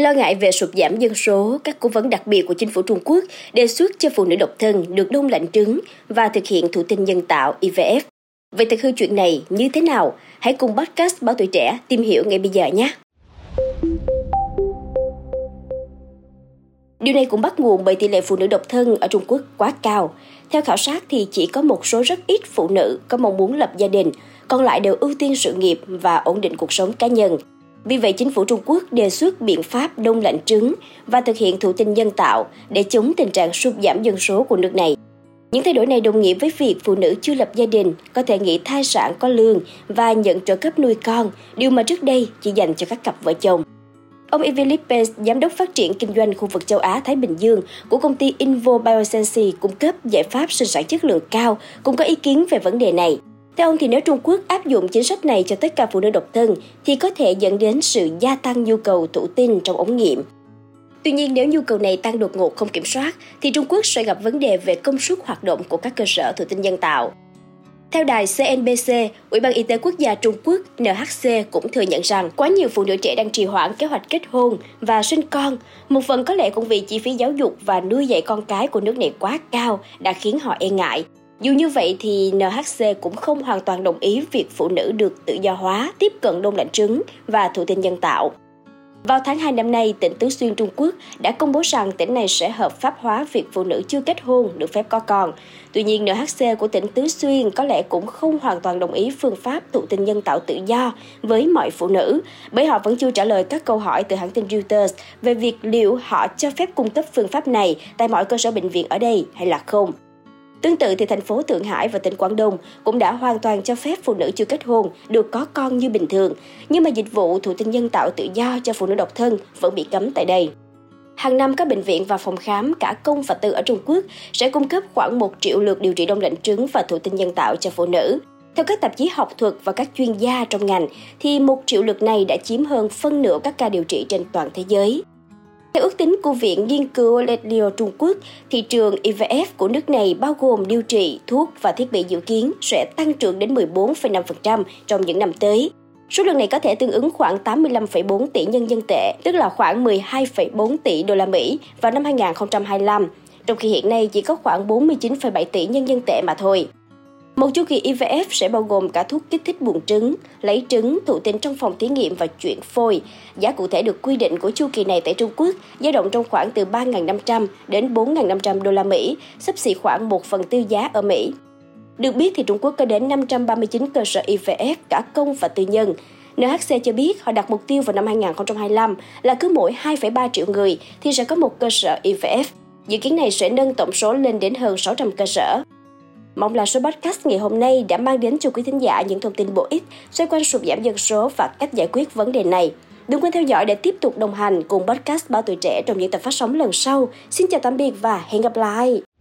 Lo ngại về sụt giảm dân số, các cố vấn đặc biệt của chính phủ Trung Quốc đề xuất cho phụ nữ độc thân được đông lạnh trứng và thực hiện thụ tinh nhân tạo IVF. Vậy thực hư chuyện này như thế nào? Hãy cùng podcast Báo Tuổi Trẻ tìm hiểu ngay bây giờ nhé! Điều này cũng bắt nguồn bởi tỷ lệ phụ nữ độc thân ở Trung Quốc quá cao. Theo khảo sát thì chỉ có một số rất ít phụ nữ có mong muốn lập gia đình, còn lại đều ưu tiên sự nghiệp và ổn định cuộc sống cá nhân. Vì vậy, chính phủ Trung Quốc đề xuất biện pháp đông lạnh trứng và thực hiện thụ tinh nhân tạo để chống tình trạng sụt giảm dân số của nước này. Những thay đổi này đồng nghĩa với việc phụ nữ chưa lập gia đình có thể nghỉ thai sản có lương và nhận trợ cấp nuôi con, điều mà trước đây chỉ dành cho các cặp vợ chồng. Ông Evilipes, giám đốc phát triển kinh doanh khu vực châu Á-Thái Bình Dương của công ty Invo Biosensi cung cấp giải pháp sinh sản chất lượng cao, cũng có ý kiến về vấn đề này. Theo ông thì nếu Trung Quốc áp dụng chính sách này cho tất cả phụ nữ độc thân thì có thể dẫn đến sự gia tăng nhu cầu thụ tinh trong ống nghiệm. Tuy nhiên nếu nhu cầu này tăng đột ngột không kiểm soát thì Trung Quốc sẽ gặp vấn đề về công suất hoạt động của các cơ sở thụ tinh nhân tạo. Theo đài CNBC, Ủy ban Y tế Quốc gia Trung Quốc NHC cũng thừa nhận rằng quá nhiều phụ nữ trẻ đang trì hoãn kế hoạch kết hôn và sinh con. Một phần có lẽ cũng vì chi phí giáo dục và nuôi dạy con cái của nước này quá cao đã khiến họ e ngại. Dù như vậy thì NHC cũng không hoàn toàn đồng ý việc phụ nữ được tự do hóa, tiếp cận đông lạnh trứng và thụ tinh nhân tạo. Vào tháng 2 năm nay, tỉnh Tứ Xuyên Trung Quốc đã công bố rằng tỉnh này sẽ hợp pháp hóa việc phụ nữ chưa kết hôn được phép có con. Tuy nhiên, NHC của tỉnh Tứ Xuyên có lẽ cũng không hoàn toàn đồng ý phương pháp thụ tinh nhân tạo tự do với mọi phụ nữ, bởi họ vẫn chưa trả lời các câu hỏi từ hãng tin Reuters về việc liệu họ cho phép cung cấp phương pháp này tại mọi cơ sở bệnh viện ở đây hay là không. Tương tự thì thành phố Thượng Hải và tỉnh Quảng Đông cũng đã hoàn toàn cho phép phụ nữ chưa kết hôn được có con như bình thường, nhưng mà dịch vụ thụ tinh nhân tạo tự do cho phụ nữ độc thân vẫn bị cấm tại đây. Hàng năm, các bệnh viện và phòng khám cả công và tư ở Trung Quốc sẽ cung cấp khoảng 1 triệu lượt điều trị đông lạnh trứng và thụ tinh nhân tạo cho phụ nữ. Theo các tạp chí học thuật và các chuyên gia trong ngành, thì một triệu lượt này đã chiếm hơn phân nửa các ca điều trị trên toàn thế giới. Theo ước tính của Viện Nghiên cứu Letlio Trung Quốc, thị trường IVF của nước này bao gồm điều trị, thuốc và thiết bị dự kiến sẽ tăng trưởng đến 14,5% trong những năm tới. Số lượng này có thể tương ứng khoảng 85,4 tỷ nhân dân tệ, tức là khoảng 12,4 tỷ đô la Mỹ vào năm 2025, trong khi hiện nay chỉ có khoảng 49,7 tỷ nhân dân tệ mà thôi. Một chu kỳ IVF sẽ bao gồm cả thuốc kích thích buồng trứng, lấy trứng, thụ tinh trong phòng thí nghiệm và chuyển phôi. Giá cụ thể được quy định của chu kỳ này tại Trung Quốc dao động trong khoảng từ 3.500 đến 4.500 đô la Mỹ, sắp xỉ khoảng 1 phần tư giá ở Mỹ. Được biết thì Trung Quốc có đến 539 cơ sở IVF cả công và tư nhân. NHC cho biết họ đặt mục tiêu vào năm 2025 là cứ mỗi 2,3 triệu người thì sẽ có một cơ sở IVF. Dự kiến này sẽ nâng tổng số lên đến hơn 600 cơ sở. Mong là số podcast ngày hôm nay đã mang đến cho quý thính giả những thông tin bổ ích, xoay quanh sụt giảm dân số và cách giải quyết vấn đề này. Đừng quên theo dõi để tiếp tục đồng hành cùng podcast Báo Tuổi Trẻ trong những tập phát sóng lần sau. Xin chào tạm biệt và hẹn gặp lại!